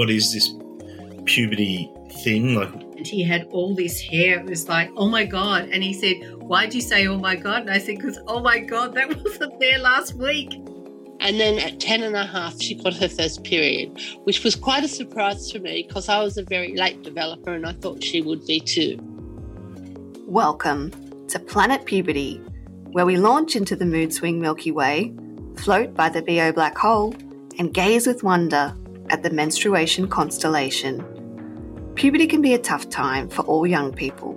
what is this puberty thing? Like, and he had all this hair. It was like, oh my God. And he said, Why'd you say, oh my God? And I said, Because, oh my God, that wasn't there last week. And then at 10 and a half, she got her first period, which was quite a surprise for me because I was a very late developer and I thought she would be too. Welcome to Planet Puberty, where we launch into the mood swing Milky Way, float by the BO black hole, and gaze with wonder at the menstruation constellation. Puberty can be a tough time for all young people,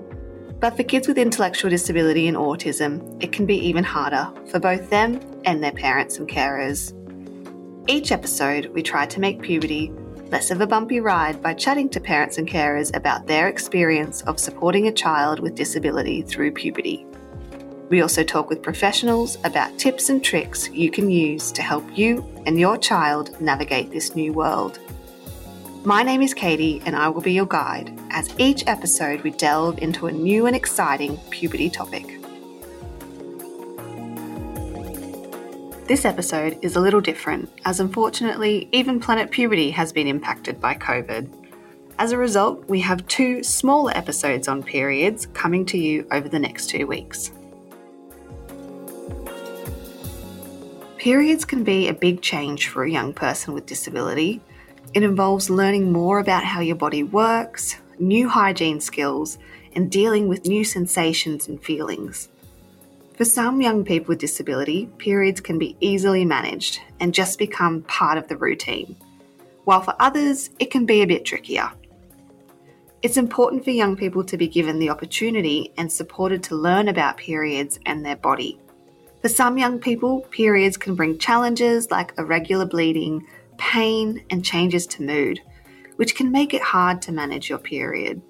but for kids with intellectual disability and autism, it can be even harder for both them and their parents and carers. Each episode, we try to make puberty less of a bumpy ride by chatting to parents and carers about their experience of supporting a child with disability through puberty. We also talk with professionals about tips and tricks you can use to help you and your child navigate this new world. My name is Katie, and I will be your guide as each episode we delve into a new and exciting puberty topic. This episode is a little different, as unfortunately, even Planet Puberty has been impacted by COVID. As a result, we have two smaller episodes on periods coming to you over the next two weeks. Periods can be a big change for a young person with disability. It involves learning more about how your body works, new hygiene skills, and dealing with new sensations and feelings. For some young people with disability, periods can be easily managed and just become part of the routine, while for others, it can be a bit trickier. It's important for young people to be given the opportunity and supported to learn about periods and their body. For some young people, periods can bring challenges like irregular bleeding, pain, and changes to mood, which can make it hard to manage your period.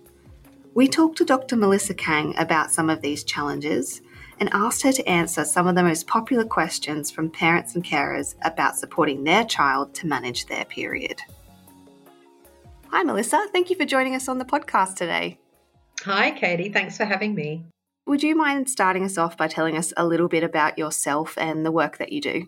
We talked to Dr. Melissa Kang about some of these challenges and asked her to answer some of the most popular questions from parents and carers about supporting their child to manage their period. Hi, Melissa. Thank you for joining us on the podcast today. Hi, Katie. Thanks for having me. Would you mind starting us off by telling us a little bit about yourself and the work that you do?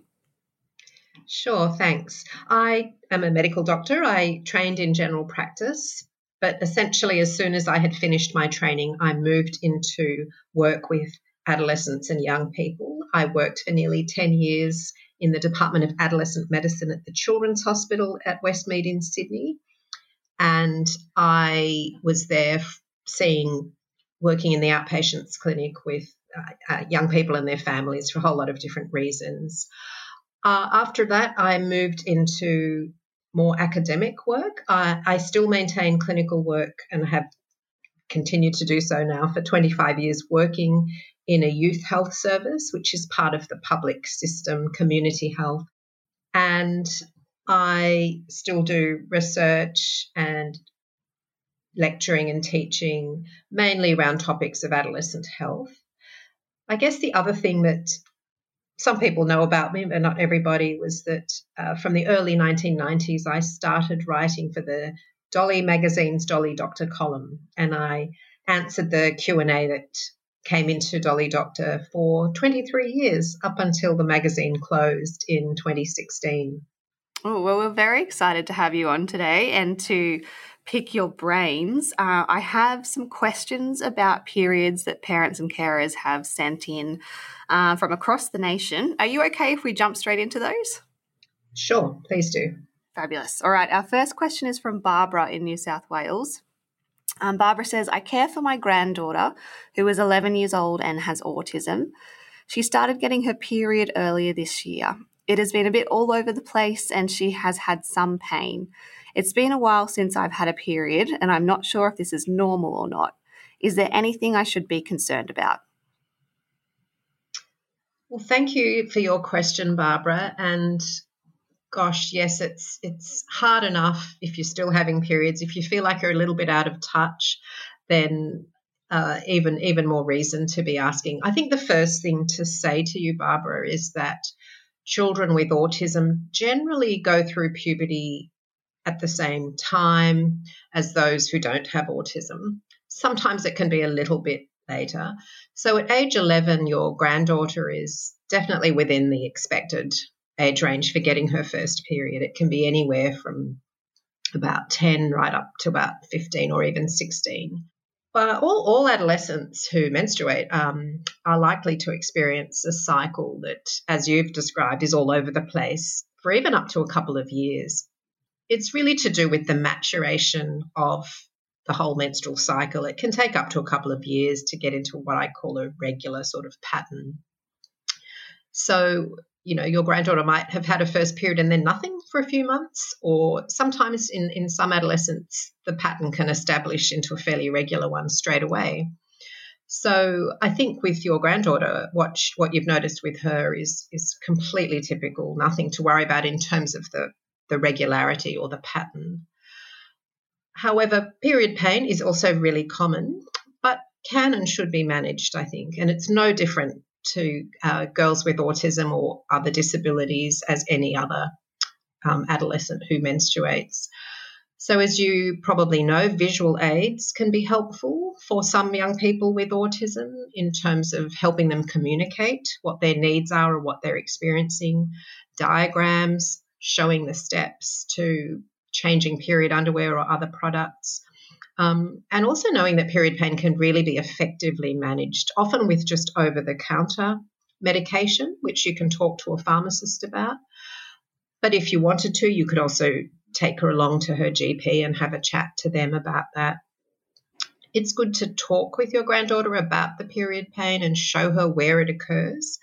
Sure, thanks. I am a medical doctor. I trained in general practice, but essentially, as soon as I had finished my training, I moved into work with adolescents and young people. I worked for nearly 10 years in the Department of Adolescent Medicine at the Children's Hospital at Westmead in Sydney. And I was there seeing, working in the outpatients clinic with uh, uh, young people and their families for a whole lot of different reasons. Uh, after that, I moved into more academic work. I, I still maintain clinical work and have continued to do so now for 25 years, working in a youth health service, which is part of the public system, community health. And I still do research and lecturing and teaching, mainly around topics of adolescent health. I guess the other thing that some people know about me, but not everybody, was that uh, from the early 1990s, I started writing for the Dolly magazine's Dolly Doctor column, and I answered the Q and A that came into Dolly Doctor for 23 years up until the magazine closed in 2016. Oh, well, we're very excited to have you on today and to pick your brains. Uh, I have some questions about periods that parents and carers have sent in uh, from across the nation. Are you okay if we jump straight into those? Sure, please do. Fabulous. All right, our first question is from Barbara in New South Wales. Um, Barbara says, I care for my granddaughter who is 11 years old and has autism. She started getting her period earlier this year. It has been a bit all over the place and she has had some pain. It's been a while since I've had a period and I'm not sure if this is normal or not. Is there anything I should be concerned about? Well, thank you for your question, Barbara. And gosh, yes, it's it's hard enough if you're still having periods. If you feel like you're a little bit out of touch, then uh, even even more reason to be asking. I think the first thing to say to you, Barbara, is that children with autism generally go through puberty at the same time as those who don't have autism. Sometimes it can be a little bit later. So at age 11, your granddaughter is definitely within the expected age range for getting her first period. It can be anywhere from about 10 right up to about 15 or even 16. But all, all adolescents who menstruate um, are likely to experience a cycle that, as you've described, is all over the place for even up to a couple of years. It's really to do with the maturation of the whole menstrual cycle. It can take up to a couple of years to get into what I call a regular sort of pattern. So, you know, your granddaughter might have had a first period and then nothing for a few months, or sometimes in, in some adolescents, the pattern can establish into a fairly regular one straight away. So I think with your granddaughter, what what you've noticed with her is is completely typical. Nothing to worry about in terms of the the regularity or the pattern. However, period pain is also really common, but can and should be managed, I think, and it's no different to uh, girls with autism or other disabilities as any other um, adolescent who menstruates. So, as you probably know, visual aids can be helpful for some young people with autism in terms of helping them communicate what their needs are or what they're experiencing, diagrams showing the steps to changing period underwear or other products. Um, and also knowing that period pain can really be effectively managed, often with just over the counter medication, which you can talk to a pharmacist about. But if you wanted to, you could also take her along to her GP and have a chat to them about that. It's good to talk with your granddaughter about the period pain and show her where it occurs.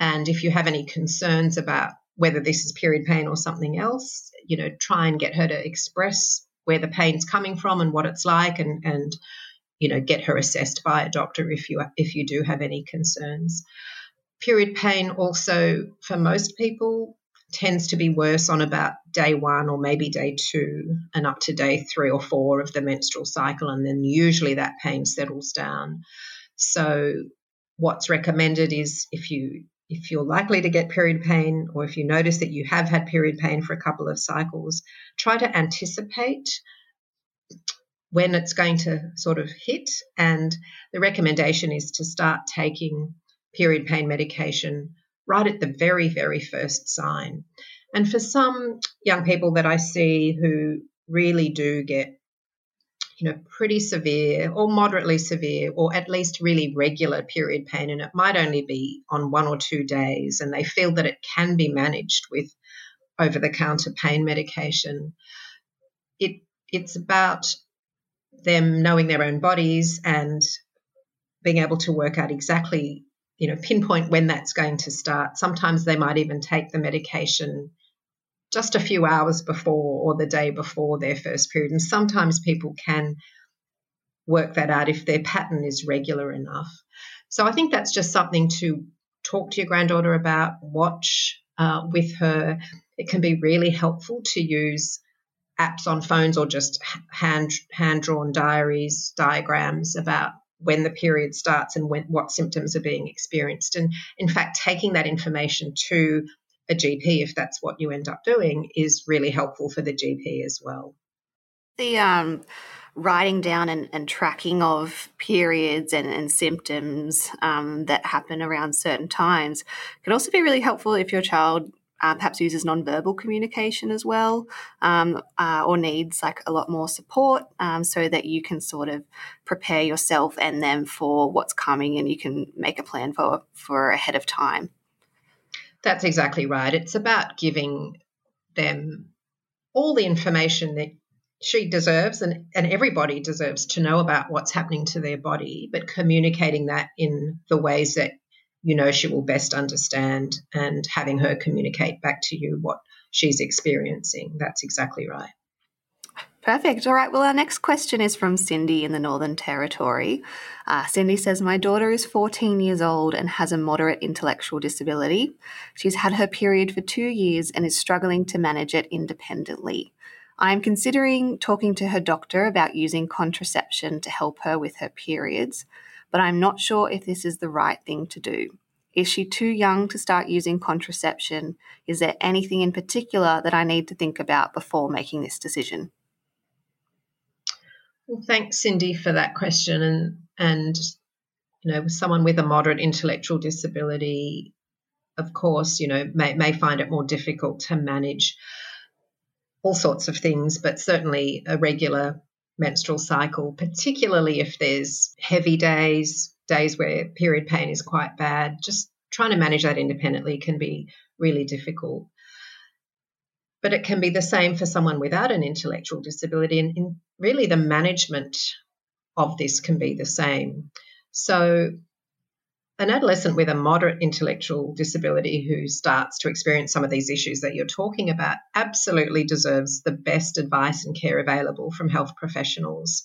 And if you have any concerns about whether this is period pain or something else, you know, try and get her to express where the pain's coming from and what it's like and, and you know, get her assessed by a doctor if you if you do have any concerns. Period pain also for most people tends to be worse on about day one or maybe day two and up to day three or four of the menstrual cycle. And then usually that pain settles down. So, what's recommended is if you if you're likely to get period pain or if you notice that you have had period pain for a couple of cycles, try to anticipate when it's going to sort of hit. And the recommendation is to start taking period pain medication right at the very, very first sign. And for some young people that I see who really do get, you know, pretty severe or moderately severe or at least really regular period pain, and it might only be on one or two days, and they feel that it can be managed with over the counter pain medication. It it's about them knowing their own bodies and being able to work out exactly you know, pinpoint when that's going to start. Sometimes they might even take the medication just a few hours before or the day before their first period. And sometimes people can work that out if their pattern is regular enough. So I think that's just something to talk to your granddaughter about, watch uh, with her. It can be really helpful to use apps on phones or just hand hand drawn diaries, diagrams about when the period starts and when, what symptoms are being experienced. And in fact, taking that information to a GP, if that's what you end up doing, is really helpful for the GP as well. The um, writing down and, and, tracking of periods and, and symptoms um, that happen around certain times can also be really helpful if your child uh, perhaps uses nonverbal communication as well, um, uh, or needs like a lot more support, um, so that you can sort of prepare yourself and them for what's coming, and you can make a plan for for ahead of time. That's exactly right. It's about giving them all the information that she deserves and, and everybody deserves to know about what's happening to their body, but communicating that in the ways that you know she will best understand and having her communicate back to you what she's experiencing. That's exactly right. Perfect. All right. Well, our next question is from Cindy in the Northern Territory. Uh, Cindy says, My daughter is 14 years old and has a moderate intellectual disability. She's had her period for two years and is struggling to manage it independently. I am considering talking to her doctor about using contraception to help her with her periods but I'm not sure if this is the right thing to do. Is she too young to start using contraception? Is there anything in particular that I need to think about before making this decision? Well, thanks, Cindy, for that question. And and you know, someone with a moderate intellectual disability, of course, you know, may, may find it more difficult to manage all sorts of things, but certainly a regular menstrual cycle, particularly if there's heavy days, days where period pain is quite bad. Just trying to manage that independently can be really difficult. But it can be the same for someone without an intellectual disability. And, really, the management of this can be the same. So, an adolescent with a moderate intellectual disability who starts to experience some of these issues that you're talking about absolutely deserves the best advice and care available from health professionals.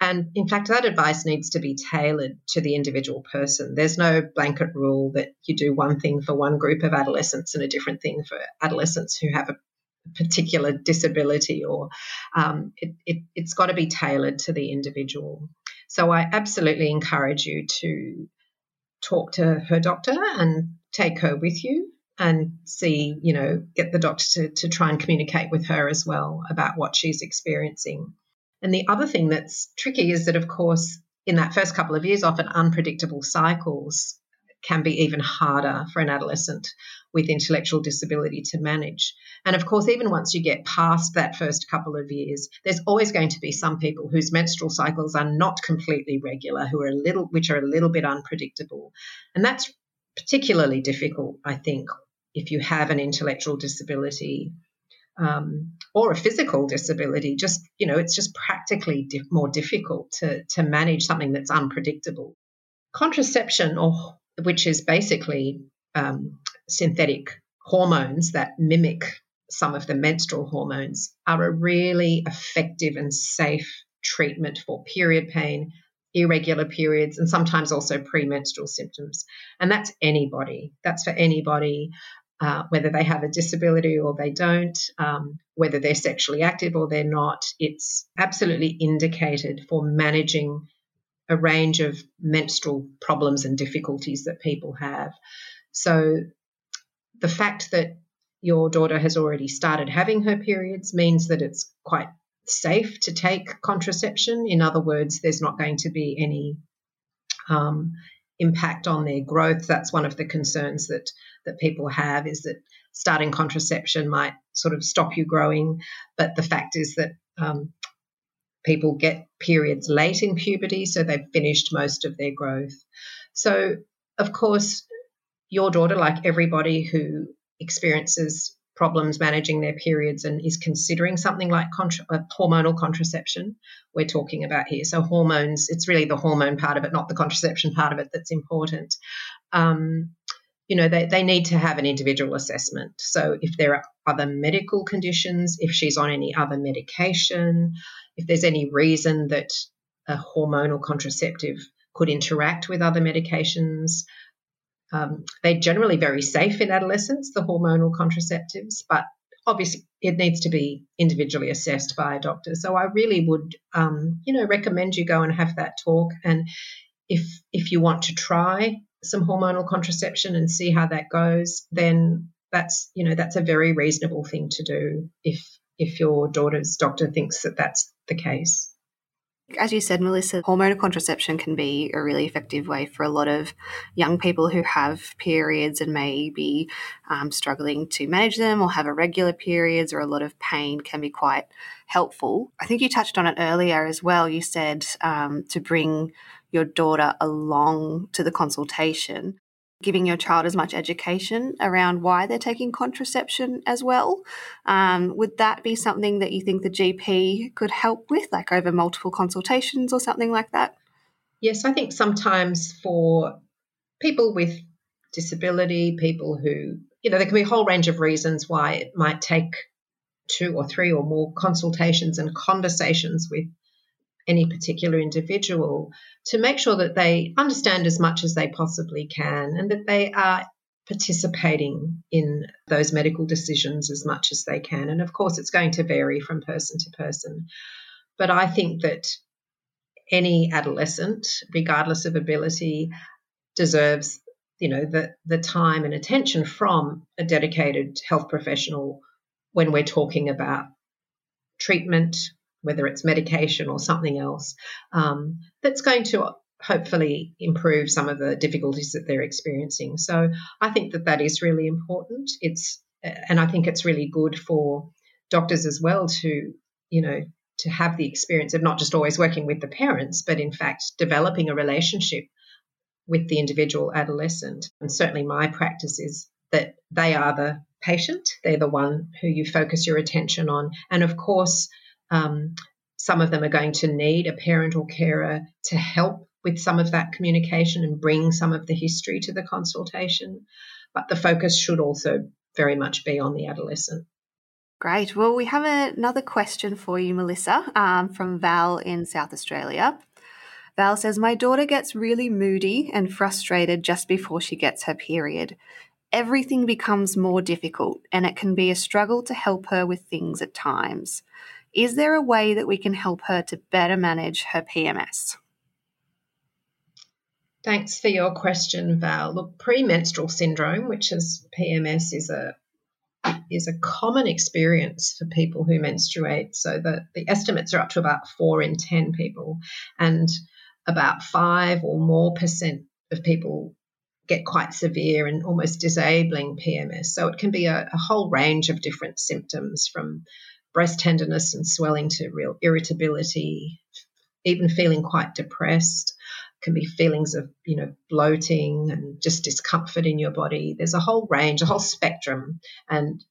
And in fact, that advice needs to be tailored to the individual person. There's no blanket rule that you do one thing for one group of adolescents and a different thing for adolescents who have a particular disability, or um, it, it, it's got to be tailored to the individual. So I absolutely encourage you to talk to her doctor and take her with you and see, you know, get the doctor to, to try and communicate with her as well about what she's experiencing. And the other thing that's tricky is that, of course, in that first couple of years, often unpredictable cycles can be even harder for an adolescent with intellectual disability to manage. And of course, even once you get past that first couple of years, there's always going to be some people whose menstrual cycles are not completely regular, who are a little, which are a little bit unpredictable. And that's particularly difficult, I think, if you have an intellectual disability um, or a physical disability. Just, you know, it's just practically more difficult to, to manage something that's unpredictable. Contraception, or which is basically um, synthetic hormones that mimic some of the menstrual hormones, are a really effective and safe treatment for period pain, irregular periods, and sometimes also premenstrual symptoms. And that's anybody. That's for anybody, uh, whether they have a disability or they don't, um, whether they're sexually active or they're not. It's absolutely indicated for managing a range of menstrual problems and difficulties that people have. So the fact that your daughter has already started having her periods means that it's quite safe to take contraception. In other words, there's not going to be any um, impact on their growth. That's one of the concerns that that people have is that starting contraception might sort of stop you growing. But the fact is that um, people get periods late in puberty, so they've finished most of their growth. So, of course, your daughter, like everybody who experiences problems managing their periods and is considering something like contra- uh, hormonal contraception, we're talking about here. So, hormones, it's really the hormone part of it, not the contraception part of it, that's important. Um, you know, they, they need to have an individual assessment. So, if there are other medical conditions, if she's on any other medication, if there's any reason that a hormonal contraceptive could interact with other medications, um, they're generally very safe in adolescence, the hormonal contraceptives, but obviously it needs to be individually assessed by a doctor. So I really would, um, you know, recommend you go and have that talk. And if if you want to try some hormonal contraception and see how that goes, then that's you know that's a very reasonable thing to do if if your daughter's doctor thinks that that's the case. As you said, Melissa, hormonal contraception can be a really effective way for a lot of young people who have periods and may be um, struggling to manage them or have irregular periods or a lot of pain can be quite helpful. I think you touched on it earlier as well. You said um, to bring your daughter along to the consultation giving your child as much education around why they're taking contraception as well. Um, would that be something that you think the GP could help with, like over multiple consultations or something like that? Yes, I think sometimes for people with disability, people who, you know, there can be a whole range of reasons why it might take two or three or more consultations and conversations with any particular individual to make sure that they understand as much as they possibly can and that they are participating in those medical decisions as much as they can. And of course, it's going to vary from person to person. But I think that any adolescent, regardless of ability, deserves you know the the time and attention from a dedicated health professional when we're talking about treatment whether it's medication or something else, um, that's going to hopefully improve some of the difficulties that they're experiencing. So I think that that is really important. It's and I think it's really good for doctors as well to, you know, to have the experience of not just always working with the parents, but in fact developing a relationship with the individual adolescent. And certainly my practice is that they are the patient, they're the one who you focus your attention on. And of course, um, some of them are going to need a parent or carer to help with some of that communication and bring some of the history to the consultation. But the focus should also very much be on the adolescent. Great. Well, we have another question for you, Melissa, um, from Val in South Australia. Val says, My daughter gets really moody and frustrated just before she gets her period. Everything becomes more difficult, and it can be a struggle to help her with things at times. Is there a way that we can help her to better manage her PMS? Thanks for your question, Val. Look, premenstrual syndrome, which is PMS, is a is a common experience for people who menstruate. So the, the estimates are up to about four in 10 people, and about five or more percent of people get quite severe and almost disabling PMS. So it can be a, a whole range of different symptoms from breast tenderness and swelling to real irritability, even feeling quite depressed. Can be feelings of you know bloating and just discomfort in your body. There's a whole range a whole spectrum. And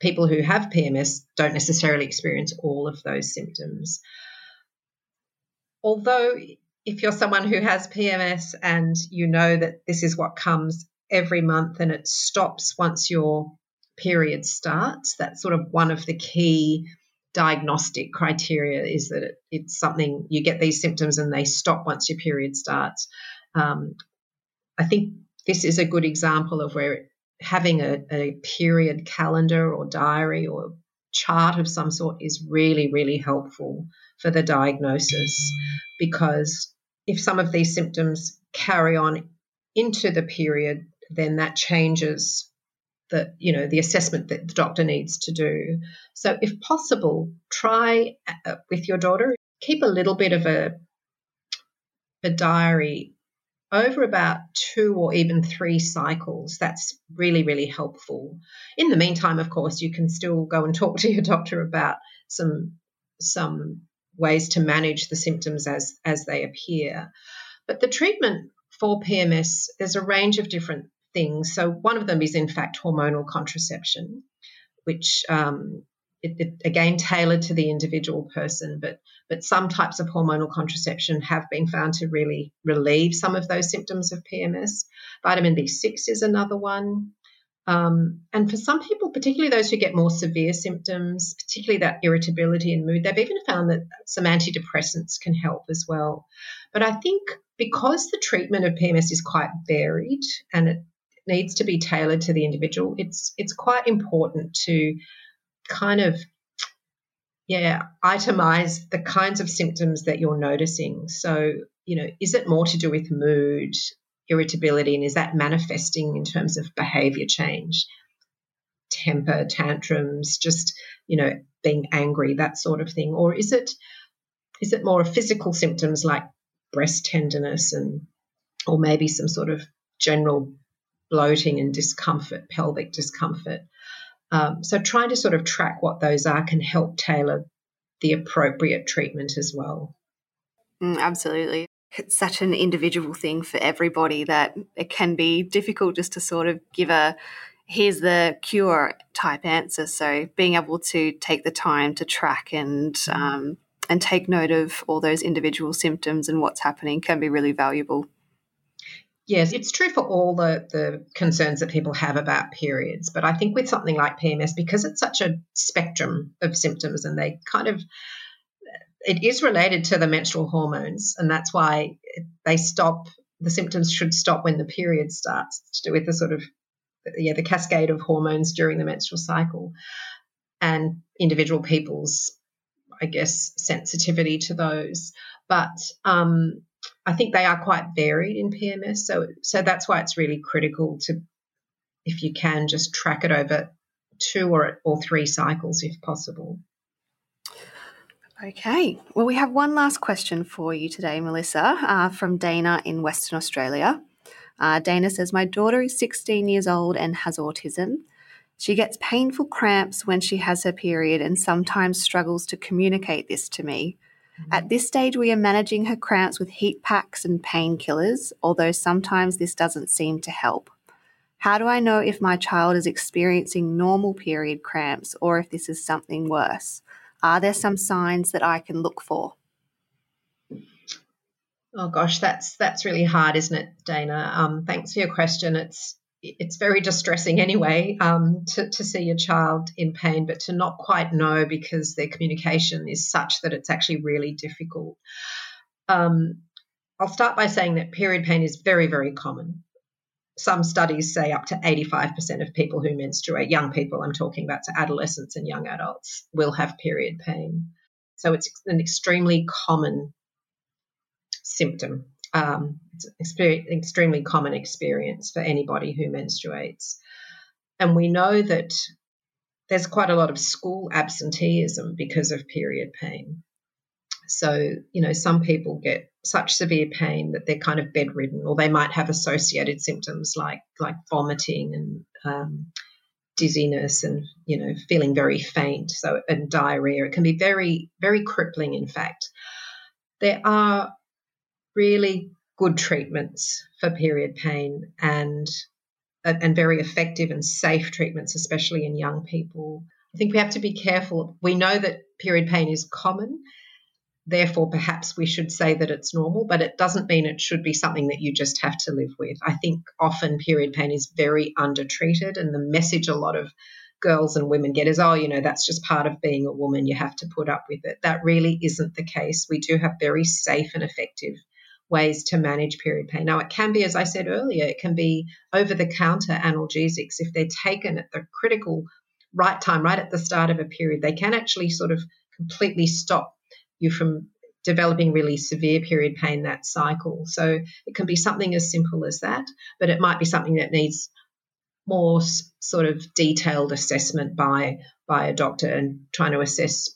people who have pms don't necessarily experience all of those symptoms. Although if you're someone who has pms and you know that this is what comes every month and it stops once your period starts that's sort of one of the key diagnostic criteria is that it, it's something you get these symptoms and they stop once your period starts. Um, I think this is a good example of where having a, a period calendar or diary or chart of some sort is really, really helpful for the diagnosis because if some of these symptoms carry on into the period, then that changes the you know the assessment that the doctor needs to do. So if possible, try uh, with your daughter keep a little bit of a a diary over about two or even three cycles. That's really, really helpful. In the meantime, of course, you can still go and talk to your doctor about some some ways to manage the symptoms as as they appear. But the treatment for PMS, there's a range of different things. So one of them is in fact hormonal contraception, which um, it, it, again tailored to the individual person, but but some types of hormonal contraception have been found to really relieve some of those symptoms of PMS. Vitamin B6 is another one. Um, and for some people, particularly those who get more severe symptoms, particularly that irritability and mood, they've even found that some antidepressants can help as well. But I think because the treatment of PMS is quite varied and it needs to be tailored to the individual. It's it's quite important to kind of yeah, itemize the kinds of symptoms that you're noticing. So, you know, is it more to do with mood, irritability, and is that manifesting in terms of behavior change, temper, tantrums, just, you know, being angry, that sort of thing? Or is it is it more physical symptoms like breast tenderness and or maybe some sort of general bloating and discomfort, pelvic discomfort. Um, so trying to sort of track what those are can help tailor the appropriate treatment as well. Mm, absolutely. It's such an individual thing for everybody that it can be difficult just to sort of give a here's the cure type answer. So being able to take the time to track and um, and take note of all those individual symptoms and what's happening can be really valuable. Yes, it's true for all the, the concerns that people have about periods. But I think with something like PMS, because it's such a spectrum of symptoms and they kind of, it is related to the menstrual hormones. And that's why they stop, the symptoms should stop when the period starts to do with the sort of, yeah, the cascade of hormones during the menstrual cycle and individual people's, I guess, sensitivity to those. But, um, I think they are quite varied in PMS. So, so that's why it's really critical to, if you can, just track it over two or, or three cycles if possible. Okay. Well, we have one last question for you today, Melissa, uh, from Dana in Western Australia. Uh, Dana says, My daughter is 16 years old and has autism. She gets painful cramps when she has her period and sometimes struggles to communicate this to me. At this stage, we are managing her cramps with heat packs and painkillers, although sometimes this doesn't seem to help. How do I know if my child is experiencing normal period cramps or if this is something worse? Are there some signs that I can look for? Oh gosh, that's that's really hard, isn't it, Dana? Um, thanks for your question. It's it's very distressing anyway um, to, to see your child in pain, but to not quite know because their communication is such that it's actually really difficult. Um, I'll start by saying that period pain is very, very common. Some studies say up to 85% of people who menstruate, young people, I'm talking about to adolescents and young adults, will have period pain. So it's an extremely common symptom. Um, it's an extremely common experience for anybody who menstruates. And we know that there's quite a lot of school absenteeism because of period pain. So, you know, some people get such severe pain that they're kind of bedridden, or they might have associated symptoms like like vomiting and um, dizziness, and you know, feeling very faint. So, and diarrhea. It can be very, very crippling. In fact, there are really good treatments for period pain and and very effective and safe treatments, especially in young people. I think we have to be careful. We know that period pain is common, therefore, perhaps we should say that it's normal, but it doesn't mean it should be something that you just have to live with. I think often period pain is very undertreated, and the message a lot of girls and women get is, oh, you know, that's just part of being a woman. You have to put up with it. That really isn't the case. We do have very safe and effective ways to manage period pain. Now, it can be, as I said earlier, it can be over the counter analgesics. If they're taken at the critical right time, right at the start of a period, they can actually sort of completely stop you from developing really severe period pain that cycle. So it can be something as simple as that, but it might be something that needs more sort of detailed assessment by by a doctor and trying to assess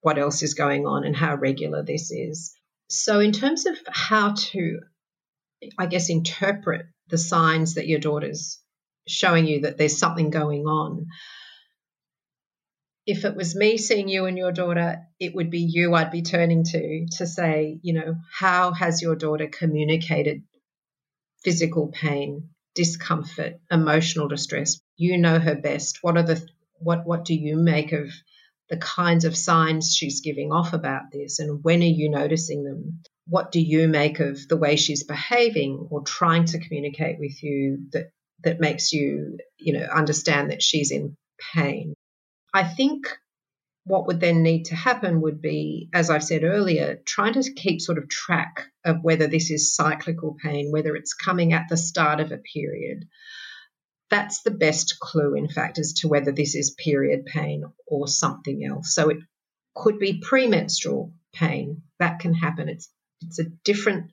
what else is going on and how regular this is. So, in terms of how to, I guess, interpret the signs that your daughter's showing you that there's something going on, if it was me seeing you and your daughter, it would be you I'd be turning to to say, you know, how has your daughter communicated physical pain, discomfort, emotional distress? You know her best. What are the what what do you make of the kinds of signs she's giving off about this and when are you noticing them? What do you make of the way she's behaving or trying to communicate with you that that makes you, you know, understand that she's in pain? I think what would then need to happen would be, as I've said earlier, trying to keep sort of track of whether this is cyclical pain, whether it's coming at the start of a period, that's the best clue, in fact, as to whether this is period pain or something else. So it could be premenstrual pain. That can happen. It's it's a different,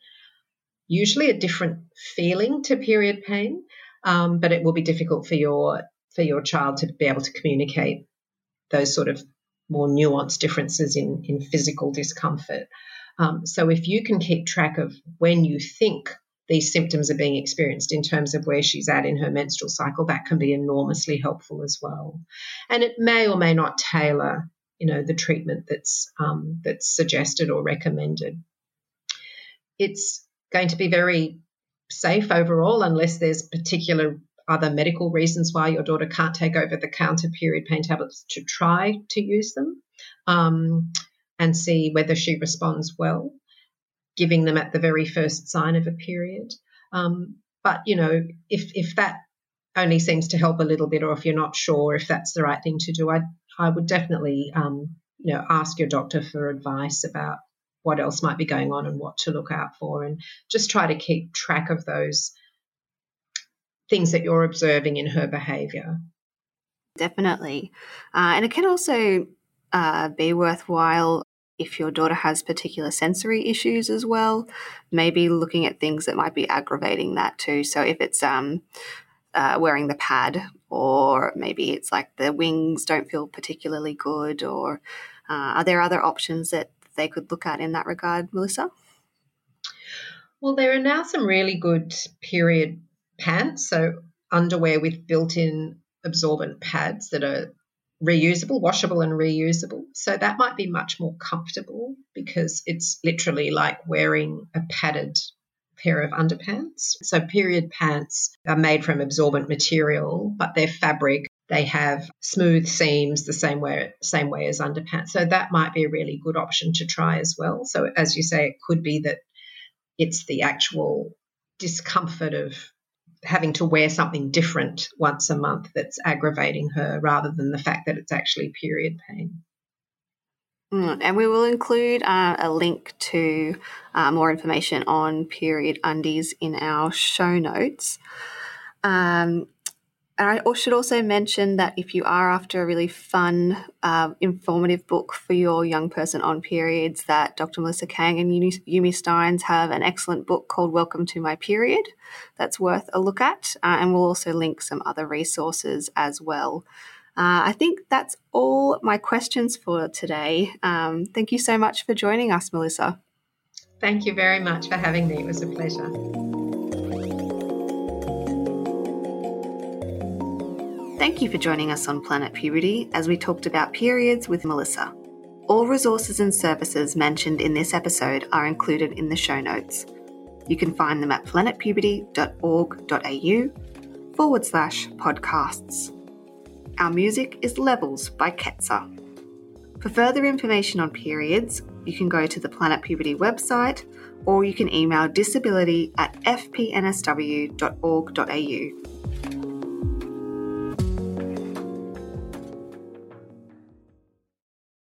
usually a different feeling to period pain, um, but it will be difficult for your for your child to be able to communicate those sort of more nuanced differences in in physical discomfort. Um, so if you can keep track of when you think these symptoms are being experienced in terms of where she's at in her menstrual cycle, that can be enormously helpful as well. And it may or may not tailor, you know, the treatment that's um, that's suggested or recommended. It's going to be very safe overall, unless there's particular other medical reasons why your daughter can't take over the counter period pain tablets to try to use them um, and see whether she responds well giving them at the very first sign of a period. Um, but you know, if if that only seems to help a little bit, or if you're not sure if that's the right thing to do, I I would definitely um, you know ask your doctor for advice about what else might be going on and what to look out for, and just try to keep track of those things that you're observing in her behaviour. Definitely, uh, and it can also uh, be worthwhile if your daughter has particular sensory issues as well, maybe looking at things that might be aggravating that too. So if it's um, uh, wearing the pad, or maybe it's like the wings don't feel particularly good, or uh, are there other options that they could look at in that regard, Melissa? Well, there are now some really good period pants, so underwear with built in absorbent pads that are reusable, washable, and reusable. So that might be much more comfortable because it's literally like wearing a padded pair of underpants. So period pants are made from absorbent material, but they're fabric. They have smooth seams the same way same way as underpants. So that might be a really good option to try as well. So as you say, it could be that it's the actual discomfort of having to wear something different once a month that's aggravating her rather than the fact that it's actually period pain. Mm, and we will include uh, a link to uh, more information on period undies in our show notes. Um, and I should also mention that if you are after a really fun, uh, informative book for your young person on periods, that Dr. Melissa Kang and Yumi Stynes have an excellent book called Welcome to My Period that's worth a look at. Uh, and we'll also link some other resources as well. Uh, I think that's all my questions for today. Um, thank you so much for joining us, Melissa. Thank you very much for having me. It was a pleasure. Thank you for joining us on Planet Puberty as we talked about periods with Melissa. All resources and services mentioned in this episode are included in the show notes. You can find them at planetpuberty.org.au forward slash podcasts. Our music is Levels by Ketzer. For further information on periods, you can go to the Planet Puberty website or you can email disability at fpnsw.org.au.